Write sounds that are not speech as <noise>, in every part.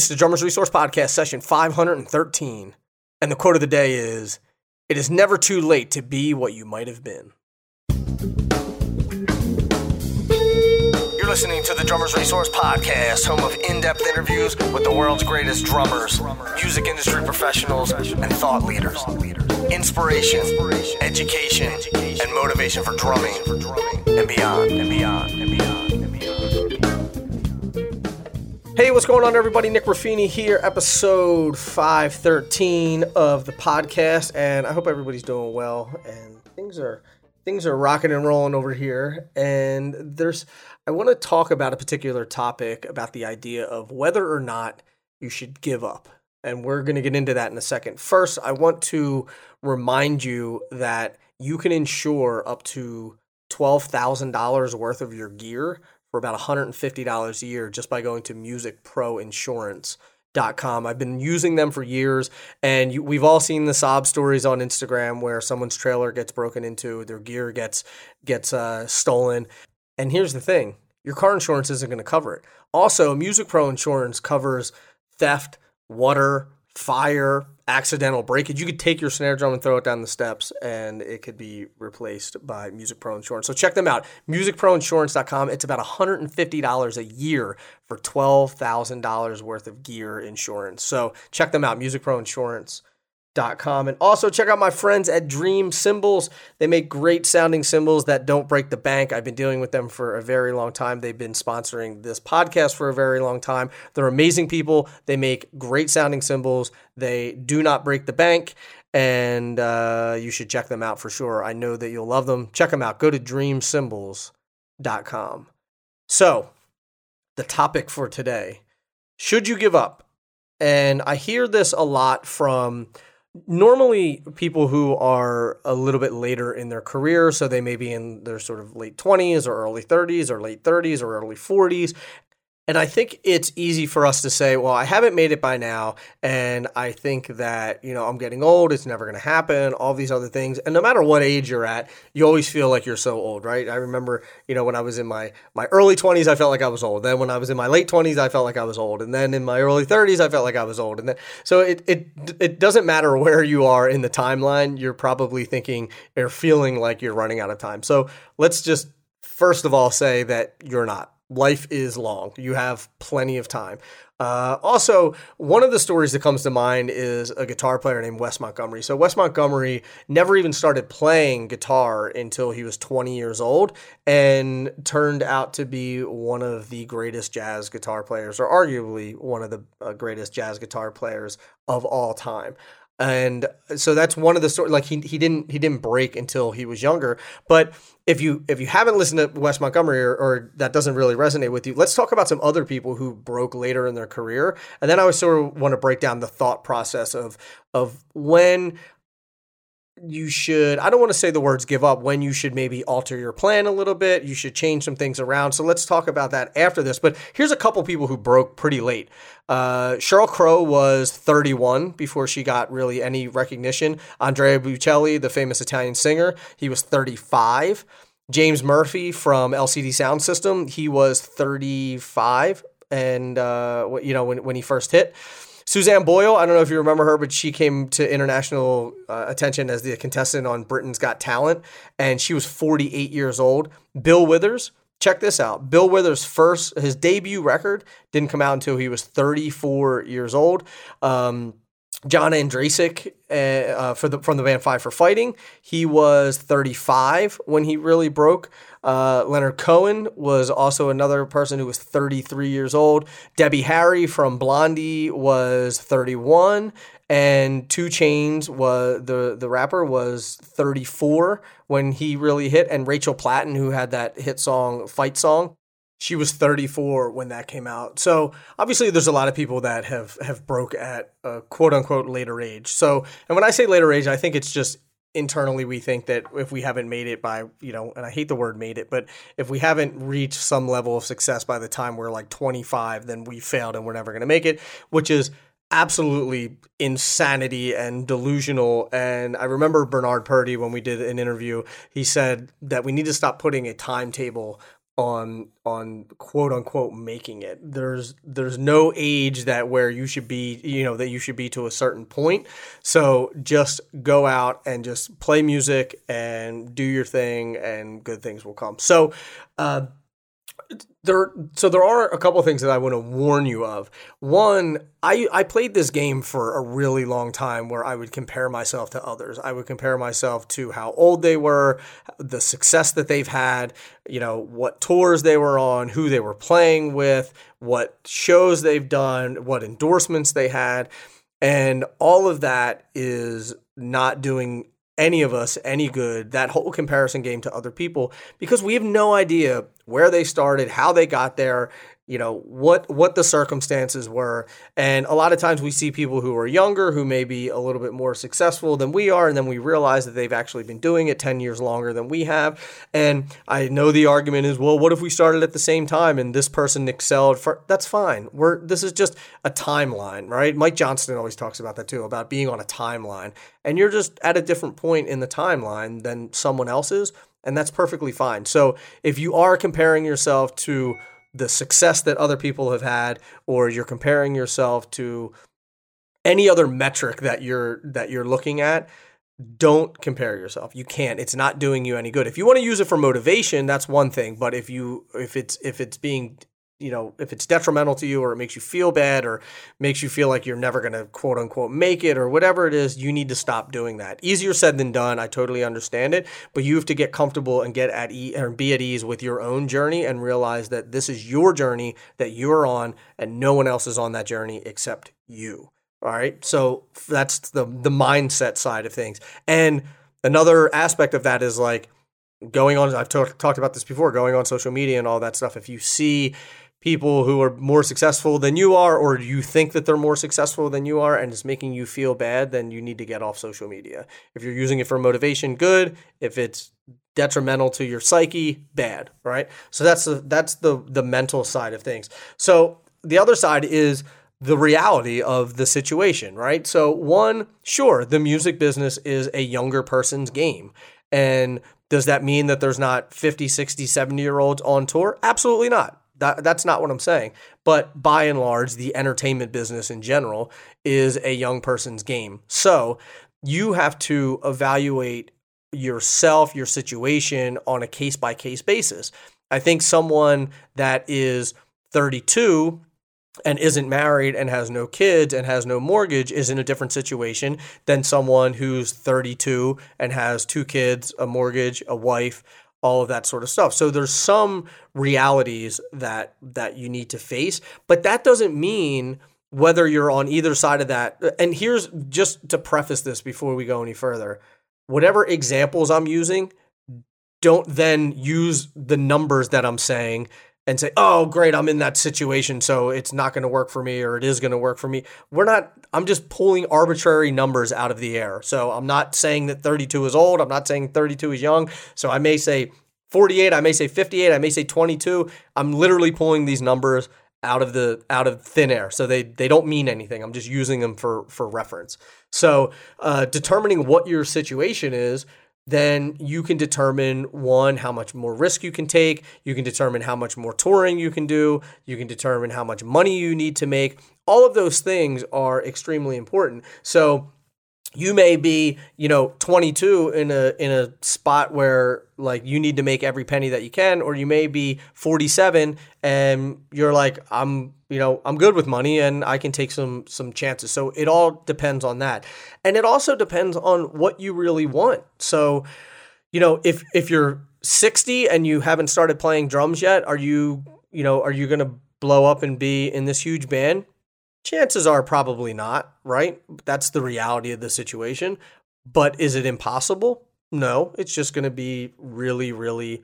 This is the Drummers Resource Podcast, session 513. And the quote of the day is It is never too late to be what you might have been. You're listening to the Drummers Resource Podcast, home of in depth interviews with the world's greatest drummers, music industry professionals, and thought leaders. Inspiration, education, and motivation for drumming and beyond, and beyond, and beyond, and beyond. Hey, what's going on, everybody? Nick Ruffini here, episode 513 of the podcast, and I hope everybody's doing well and things are things are rocking and rolling over here. And there's I want to talk about a particular topic about the idea of whether or not you should give up. And we're going to get into that in a second. First, I want to remind you that you can insure up to $12,000 worth of your gear for about $150 a year just by going to musicproinsurance.com. I've been using them for years, and you, we've all seen the sob stories on Instagram where someone's trailer gets broken into, their gear gets gets uh, stolen. And here's the thing: your car insurance isn't going to cover it. Also, Music Pro Insurance covers theft, water, fire, accidental breakage. You could take your snare drum and throw it down the steps, and it could be replaced by Music Pro Insurance. So check them out, musicproinsurance.com. It's about $150 a year for $12,000 worth of gear insurance. So check them out, Music Pro Insurance. Com. And also check out my friends at Dream Cymbals. They make great sounding cymbals that don't break the bank. I've been dealing with them for a very long time. They've been sponsoring this podcast for a very long time. They're amazing people. They make great sounding cymbals. They do not break the bank. And uh, you should check them out for sure. I know that you'll love them. Check them out. Go to dreamcymbals.com. So, the topic for today should you give up? And I hear this a lot from normally people who are a little bit later in their career so they may be in their sort of late 20s or early 30s or late 30s or early 40s and I think it's easy for us to say, well, I haven't made it by now. And I think that, you know, I'm getting old. It's never going to happen. All these other things. And no matter what age you're at, you always feel like you're so old, right? I remember, you know, when I was in my, my early 20s, I felt like I was old. Then when I was in my late 20s, I felt like I was old. And then in my early 30s, I felt like I was old. And then, so it, it, it doesn't matter where you are in the timeline. You're probably thinking or feeling like you're running out of time. So let's just first of all say that you're not life is long. You have plenty of time. Uh, also, one of the stories that comes to mind is a guitar player named Wes Montgomery. So, Wes Montgomery never even started playing guitar until he was 20 years old and turned out to be one of the greatest jazz guitar players, or arguably one of the uh, greatest jazz guitar players of all time and so that's one of the stories like he, he didn't he didn't break until he was younger. But if you if you haven't listened to wes montgomery or, or, that doesn't really resonate with you let's talk about some other people who broke later in their career. And then i sort of want to break down the thought process of of when you should i don't want to say the words give up when you should maybe alter your plan a little bit you should change some things around so let's talk about that after this but here's a couple people who broke pretty late. Uh, sheryl crow was 31 before she got really any recognition. Andrea bocelli the famous italian singer he was 35 james murphy from lcd sound system he was 35 and uh, you know when, when he first hit Suzanne Boyle, I don't know if you remember her, but she came to international uh, attention as the contestant on Britain's Got Talent, and she was 48 years old. Bill Withers, check this out. Bill Withers' first, his debut record didn't come out until he was 34 years old. Um, John Ondrasik uh, uh, for the from the band Five for Fighting. He was 35 when he really broke. Uh, Leonard Cohen was also another person who was 33 years old. Debbie Harry from Blondie was 31, and 2 Chainz was the the rapper was 34 when he really hit, and Rachel Platten, who had that hit song "Fight Song," she was 34 when that came out. So obviously there's a lot of people that have have broke at a quote unquote later age. So and when I say later age, I think it's just internally we think that if we haven't made it by, you know, and I hate the word made it, but if we haven't reached some level of success by the time we're like 25, then we failed and we're never going to make it, which is absolutely insanity and delusional. And I remember Bernard Purdie when we did an interview, he said that we need to stop putting a timetable on on quote unquote making it. There's there's no age that where you should be, you know, that you should be to a certain point. So just go out and just play music and do your thing and good things will come. So uh there so there are a couple things that I want to warn you of. One, I I played this game for a really long time where I would compare myself to others. I would compare myself to how old they were, the success that they've had, you know, what tours they were on, who they were playing with, what shows they've done, what endorsements they had. And all of that is not doing any of us any good, that whole comparison game to other people, because we have no idea where they started, how they got there, you know what what the circumstances were. And a lot of times we see people who are younger who may be a little bit more successful than we are and then we realize that they've actually been doing it 10 years longer than we have. And i know the argument is well what if we started at the same time and this person excelled for that's fine. We're this is just a timeline right? Mike johnston always talks about that too about being on a timeline. And you're just at a different point in the timeline than someone else is and that's perfectly fine. So if you are comparing yourself to the success that other people have had or you're comparing yourself to any other metric that you're that you're looking at don't compare yourself. You can't. It's not doing you any good. If you want to use it for motivation that's one thing but if you if it's if it's being you know, if it's detrimental to you or it makes you feel bad or makes you feel like you're never going to quote unquote make it or whatever it is, you need to stop doing that. Easier said than done. I totally understand it, but you have to get comfortable and get at ease or be at ease with your own journey and realize that this is your journey that you're on and no one else is on that journey except you. All right? So that's the the mindset side of things. And another aspect of that is like going on I've talked about this before, going on social media and all that stuff. If you see people who are more successful than you are, or you think that they're more successful than you are, and it's making you feel bad, then you need to get off social media. If you're using it for motivation, good. If it's detrimental to your psyche, bad. Right. So that's the that's the the mental side of things. So the other side is the reality of the situation, right? So, one, sure, the music business is a younger person's game. And does that mean that there's not 50, 60, 70 year olds on tour? Absolutely not. That, that's not what I'm saying. But by and large, the entertainment business in general is a young person's game. So you have to evaluate yourself, your situation on a case by case basis. I think someone that is 32 and isn't married and has no kids and has no mortgage is in a different situation than someone who's 32 and has two kids, a mortgage, a wife, all of that sort of stuff. So there's some realities that that you need to face, but that doesn't mean whether you're on either side of that. And here's just to preface this before we go any further. Whatever examples I'm using, don't then use the numbers that I'm saying and say, "Oh, great, I'm in that situation, so it's not going to work for me or it is going to work for me." We're not I'm just pulling arbitrary numbers out of the air. So I'm not saying that 32 is old, I'm not saying 32 is young. So I may say 48, I may say 58, I may say 22. I'm literally pulling these numbers out of the out of thin air so they they don't mean anything i'm just using them for for reference so uh, determining what your situation is then you can determine one, how much more risk you can take. You can determine how much more touring you can do. You can determine how much money you need to make. All of those things are extremely important. So you may be, you know, 22 in a in a spot where like you need to make every penny that you can or you may be 47 and you're like I'm, you know, I'm good with money and I can take some some chances. So it all depends on that. And it also depends on what you really want. So, you know, if if you're 60 and you haven't started playing drums yet, are you, you know, are you going to blow up and be in this huge band? Chances are probably not, right? That's the reality of the situation. But is it impossible? No, it's just going to be really, really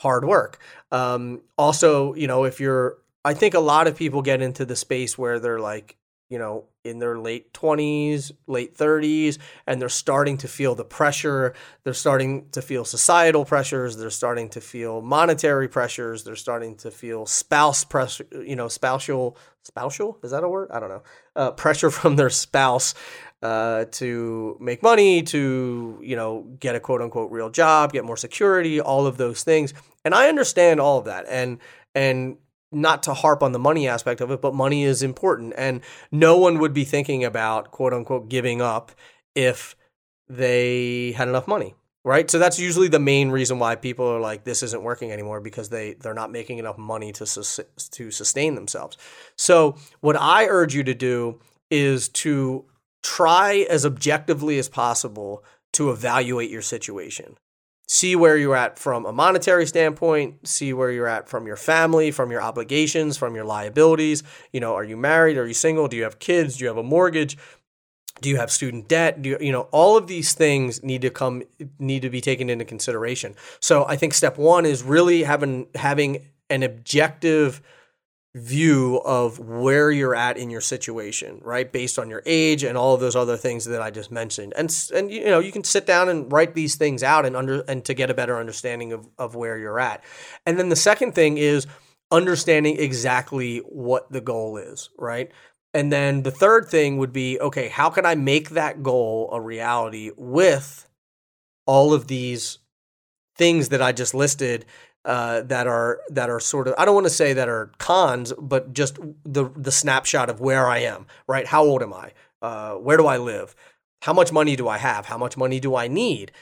hard work. Um, also, you know, if you're, I think a lot of people get into the space where they're like, you know, in their late 20s, late 30s, and they're starting to feel the pressure. They're starting to feel societal pressures. They're starting to feel monetary pressures. They're starting to feel spouse pressure, you know, spousal spousal? Is that a word? I don't know. Uh, pressure <laughs> from their spouse uh, to make money to you know get a quote unquote real job get more security all of those things. And i understand all of that and and not to harp on the money aspect of it but money is important. And no one would be thinking about quote unquote giving up if they had enough money right? So that's usually the main reason why people are like this isn't working anymore because they they're not making enough money to sus- to sustain themselves. So what i urge you to do is to try as objectively as possible to evaluate your situation. See where you're at from a monetary standpoint see where you're at from your family from your obligations from your liabilities. You know are you married? Are you single? Do you have kids? Do you have a mortgage do you have student debt? Do you, you know all of these things need to come need to be taken into consideration. So i think step one is really having having an objective view of where you're at in your situation right? Based on your age and all of those other things that i just mentioned. And and you know you can sit down and write these things out and under and to get a better understanding of of where you're at. And then the second thing is understanding exactly what the goal is right and then the third thing would be okay, how can I make that goal a reality with all of these things that I just listed uh, that are that are sort of I don't want to say that are cons, but just the the snapshot of where I am, right? How old am I? Uh, where do I live? How much money do I have? How much money do I need?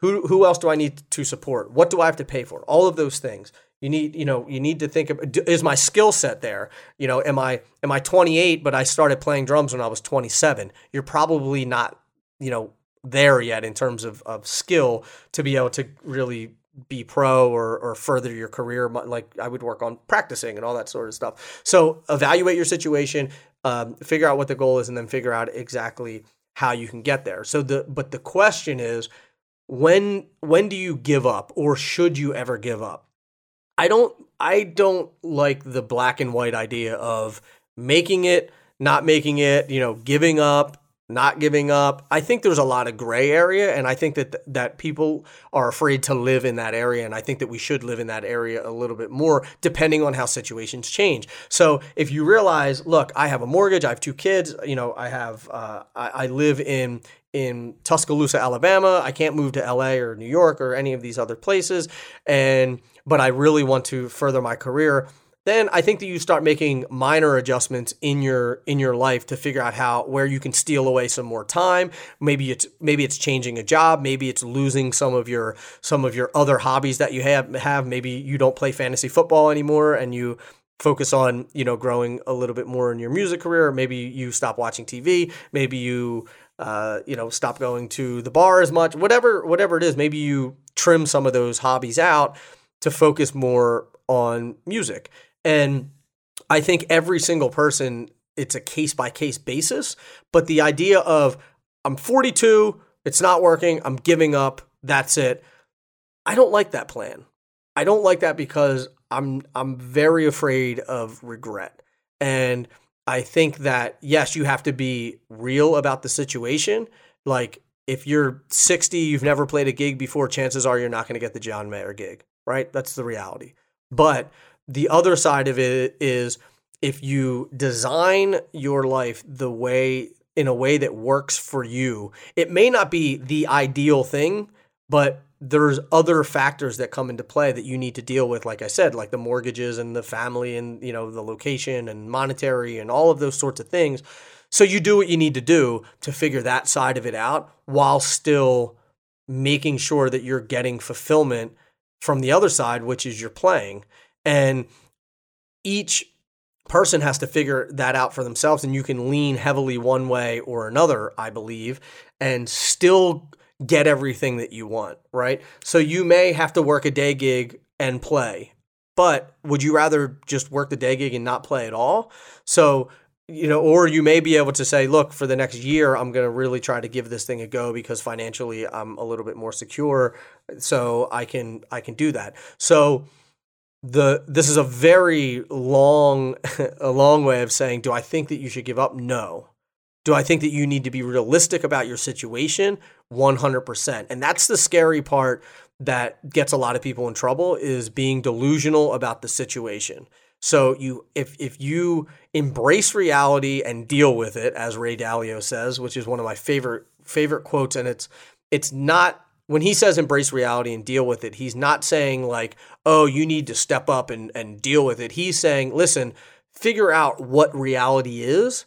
Who who else do I need to support? What do I have to pay for? All of those things. You need, you know, you need to think of is my skill set there? You know, am I am I 28 but I started playing drums when I was 27? You're probably not, you know, there yet in terms of, of skill to be able to really be pro or, or further your career. Like I would work on practicing and all that sort of stuff. So evaluate your situation, um, figure out what the goal is, and then figure out exactly how you can get there. So the but the question is, when when do you give up, or should you ever give up? I don't I don't like the black and white idea of making it, not making it, you know, giving up, not giving up. I think there's a lot of gray area and I think that that people are afraid to live in that area and I think that we should live in that area a little bit more depending on how situations change. So, if you realize, look, I have a mortgage, I have two kids, you know, I have uh, I, I live in in Tuscaloosa, Alabama. I can't move to LA or New York or any of these other places and but I really want to further my career, then I think that you start making minor adjustments in your in your life to figure out how where you can steal away some more time. Maybe it's maybe it's changing a job, maybe it's losing some of your some of your other hobbies that you have have. Maybe you don't play fantasy football anymore and you focus on you know growing a little bit more in your music career. Maybe you stop watching TV. Maybe you uh, you know stop going to the bar as much. Whatever whatever it is. Maybe you trim some of those hobbies out to focus more on music. And I think every single person, it's a case by case basis. But the idea of, I'm 42, it's not working, I'm giving up, that's it. I don't like that plan. I don't like that because I'm I'm very afraid of regret. And I think that yes, you have to be real about the situation. Like if you're 60, you've never played a gig before, chances are you're not going to get the John Mayer gig right? That's the reality. But the other side of it is if you design your life the way in a way that works for you, it may not be the ideal thing, but there's other factors that come into play that you need to deal with like i said like the mortgages and the family and you know the location and monetary and all of those sorts of things so you do what you need to do to figure that side of it out while still making sure that you're getting fulfillment from the other side, which is you're playing. And each person has to figure that out for themselves. And you can lean heavily one way or another, I believe, and still get everything that you want, right? So you may have to work a day gig and play. But would you rather just work the day gig and not play at all? So you know, or you may be able to say, look, for the next year, I'm going to really try to give this thing a go because financially I'm a little bit more secure, so I can I can do that. So the this is a very long <laughs> a long way of saying, do I think that you should give up? No. Do I think that you need to be realistic about your situation? 100%. And that's the scary part that gets a lot of people in trouble is being delusional about the situation So you if if you embrace reality and deal with it, as Ray Dalio says, which is one of my favorite favorite quotes, and it's it's not when he says embrace reality and deal with it, he's not saying like, oh, you need to step up and, and deal with it. He's saying, listen, figure out what reality is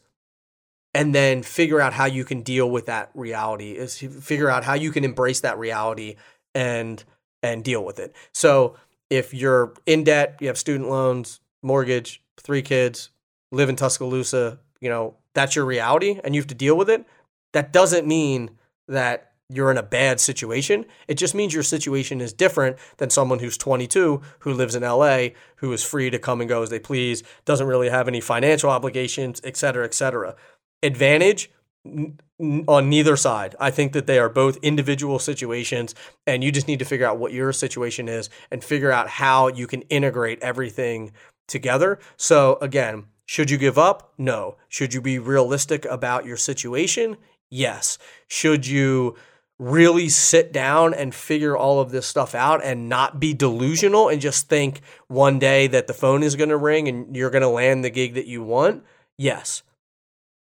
and then figure out how you can deal with that reality is figure out how you can embrace that reality and and deal with it. So if you're in debt, you have student loans, mortgage, three kids, live in Tuscaloosa, you know, that's your reality and you have to deal with it. That doesn't mean that you're in a bad situation. It just means your situation is different than someone who's 22 who lives in LA, who is free to come and go as they please, doesn't really have any financial obligations, et cetera, et cetera. Advantage on neither side. I think that they are both individual situations, and you just need to figure out what your situation is and figure out how you can integrate everything together. So, again, should you give up? No. Should you be realistic about your situation? Yes. Should you really sit down and figure all of this stuff out and not be delusional and just think one day that the phone is going to ring and you're going to land the gig that you want? Yes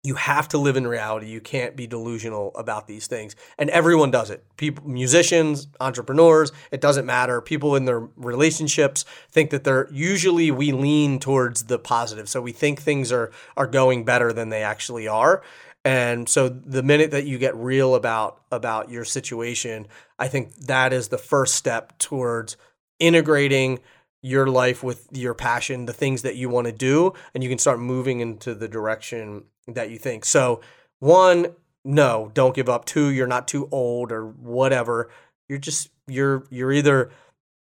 you have to live in reality. You can't be delusional about these things. And everyone does it. People musicians, entrepreneurs, it doesn't matter. People in their relationships think that they're usually we lean towards the positive. So we think things are are going better than they actually are. And so the minute that you get real about about your situation, I think that is the first step towards integrating your life with your passion, the things that you want to do, and you can start moving into the direction that you think. So, one, no, don't give up. Two, you're not too old or whatever. You're just you're you're either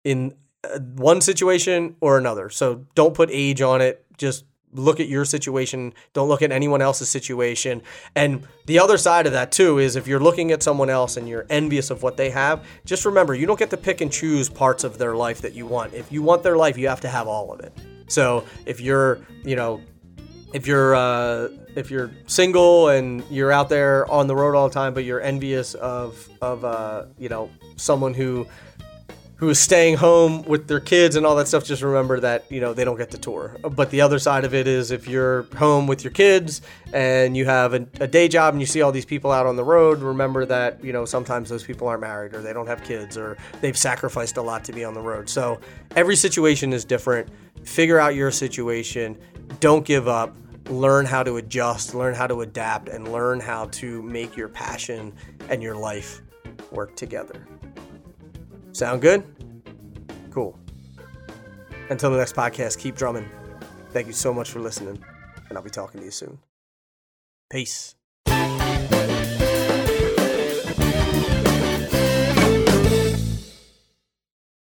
in uh, one situation or another. So don't put age on it. Just look at your situation. Don't look at anyone else's situation. And the other side of that too is if you're looking at someone else and you're envious of what they have, just remember you don't get to pick and choose parts of their life that you want. If you want their life, you have to have all of it. So if you're, you know, if you're uh, if you're single and you're out there on the road all the time, but you're envious of of uh, you know someone who who is staying home with their kids and all that stuff, just remember that you know they don't get to tour. But the other side of it is if you're home with your kids and you have a, a, day job and you see all these people out on the road, remember that you know sometimes those people aren't married or they don't have kids or they've sacrificed a lot to be on the road. So every situation is different. Figure out your situation. Don't give up. Learn how to adjust, learn how to adapt, and learn how to make your passion and your life work together. Sound good? Cool. Until the next podcast, keep drumming. Thank you so much for listening, and I'll be talking to you soon. Peace.